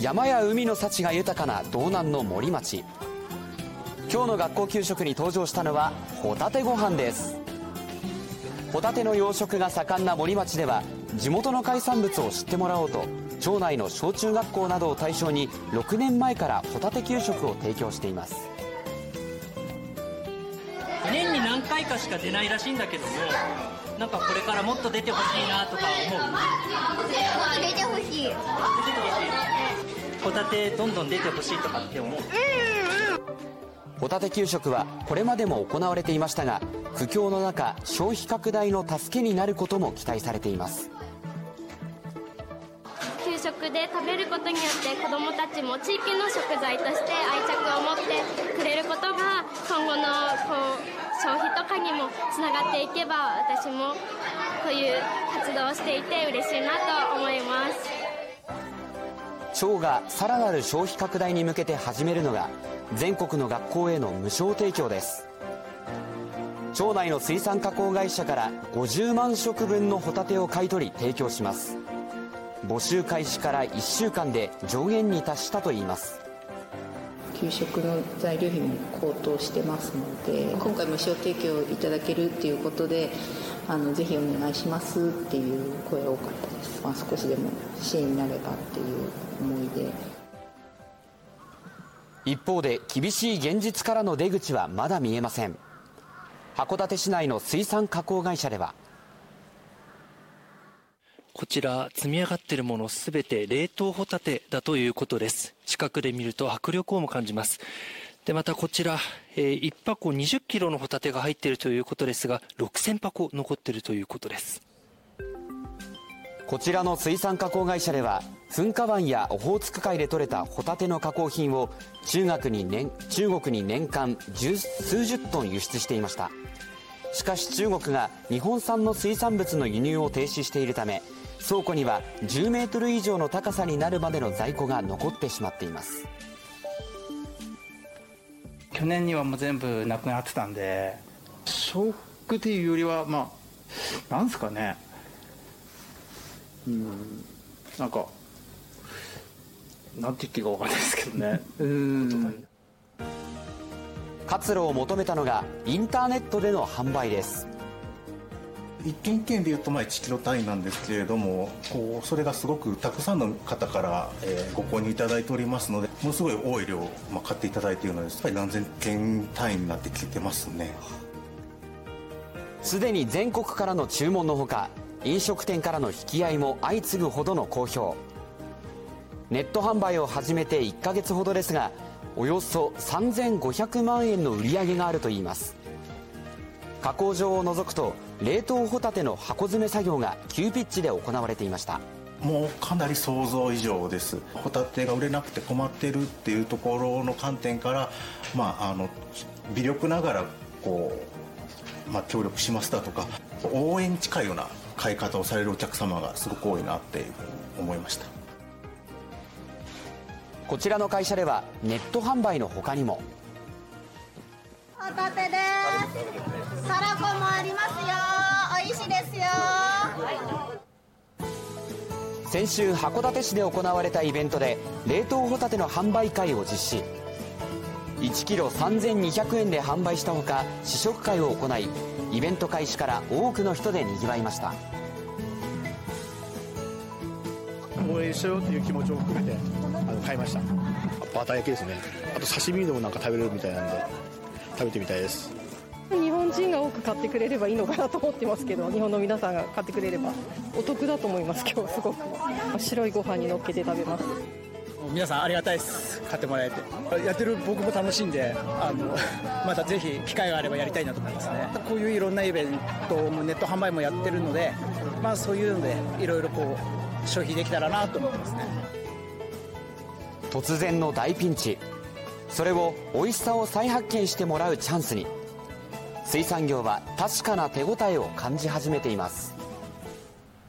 山や海の幸が豊かな道南の森町。今日の学校給食に登場したのはホタテご飯です。ホタテの養殖が盛んな森町では地元の海産物を知ってもらおうと町内の小中学校などを対象に6年前からホタテ給食を提供しています。回かしか出ないらしいんだけどもなんかこれからもっと出てほしいなとか思う？出てほしい。出てほしい。ホタテどんどん出てほしいとかって思う？ホタテ給食はこれまでも行われていましたが苦境の中消費拡大の助けになることも期待されています。給食で食べることによって子どもたちも地域の食材として愛着を持ってくれることが今消費とかにもつながっていけば私もこういう活動をしていて嬉しいなと思います。町がさらなる消費拡大に向けて始めるのが全国の学校への無償提供です。町内の水産加工会社から50万食分のホタテを買い取り提供します。募集開始から1週間で上限に達したといいます。給食の材料費も高騰してますので今回無償提供いただけるっていうことであのぜひお願いしますっていう声多かったです、まあ、少しでも支援になればっていう思いで。一方で厳しい現実からの出口はまだ見えません。函館市内の水産加工会社ではこちら積み上がっているものすべて冷凍ホタテだということです。近くで見ると迫力をも感じます。でまたこちら、えー、1箱20キロのホタテが入っているということですが6000箱残っているということです。こちらの水産加工会社では噴火湾やオホーツク海で採れたホタテの加工品を中国に年中国に年間十数十トン輸出していました。しかし中国が日本産の水産物の輸入を停止しているため倉庫には10メートル以上の高さになるまでの在庫が残ってしまっています。去年にはもう全部なくなってたんでショックっていうよりはまあなんですかね。うんなんかなんて言っていいか分かんないですけどね。うん。活路を求めたのがインターネットでの販売です一件一件でいうとまあ1キロ単位なんですけれどもこうそれがすごくたくさんの方から、えー、ご購入いただいておりますのでものすごい多い量、まあ、買っていただいているのでやっぱり何千件単位になってきてますね。すでに全国からの注文のほか飲食店からの引き合いも相次ぐほどの好評。ネット販売を始めて1ヶ月ほどですがおよそ3500万円の売り上げがあるといいます。加工場を除くと冷凍ホタテの箱詰め作業が急ピッチで行われていました。もうかなり想像以上です。ホタテが売れなくて困ってるっていうところの観点からまああの微力ながらこう、まあ、協力しますだとか応援に近いような買い方をされるお客様がすごく多いなって思いました。こちらの会社ではネット販売の他にも。ホタテですたらこもありますよ。美味しいですよ。先週函館市で行われたイベントで冷凍ホタテの販売会を実施。1キロ3200円で販売したほか試食会を行いイベント開始から多くの人でにぎわいました。応援しようという気持ちを含めてあの買いました。バター焼きですね。あと刺身でもなんか食べれるみたいなんで食べてみたいです日本人が多く買ってくれればいいのかなと思ってますけど日本の皆さんが買ってくれればお得だと思います今日すごく。白いご飯にのっけて食べます。皆さんありがたいです買ってもらえて。やってる僕も楽しんであのまたぜひ機会があればやりたいなと思いますね。こういういろんなイベントもネット販売もやってるのでまあそういうのでいろいろこう消費できたらなと思ってますね。突然の大ピンチ。それを美味しさを再発見してもらうチャンスに水産業は確かな手応えを感じ始めています。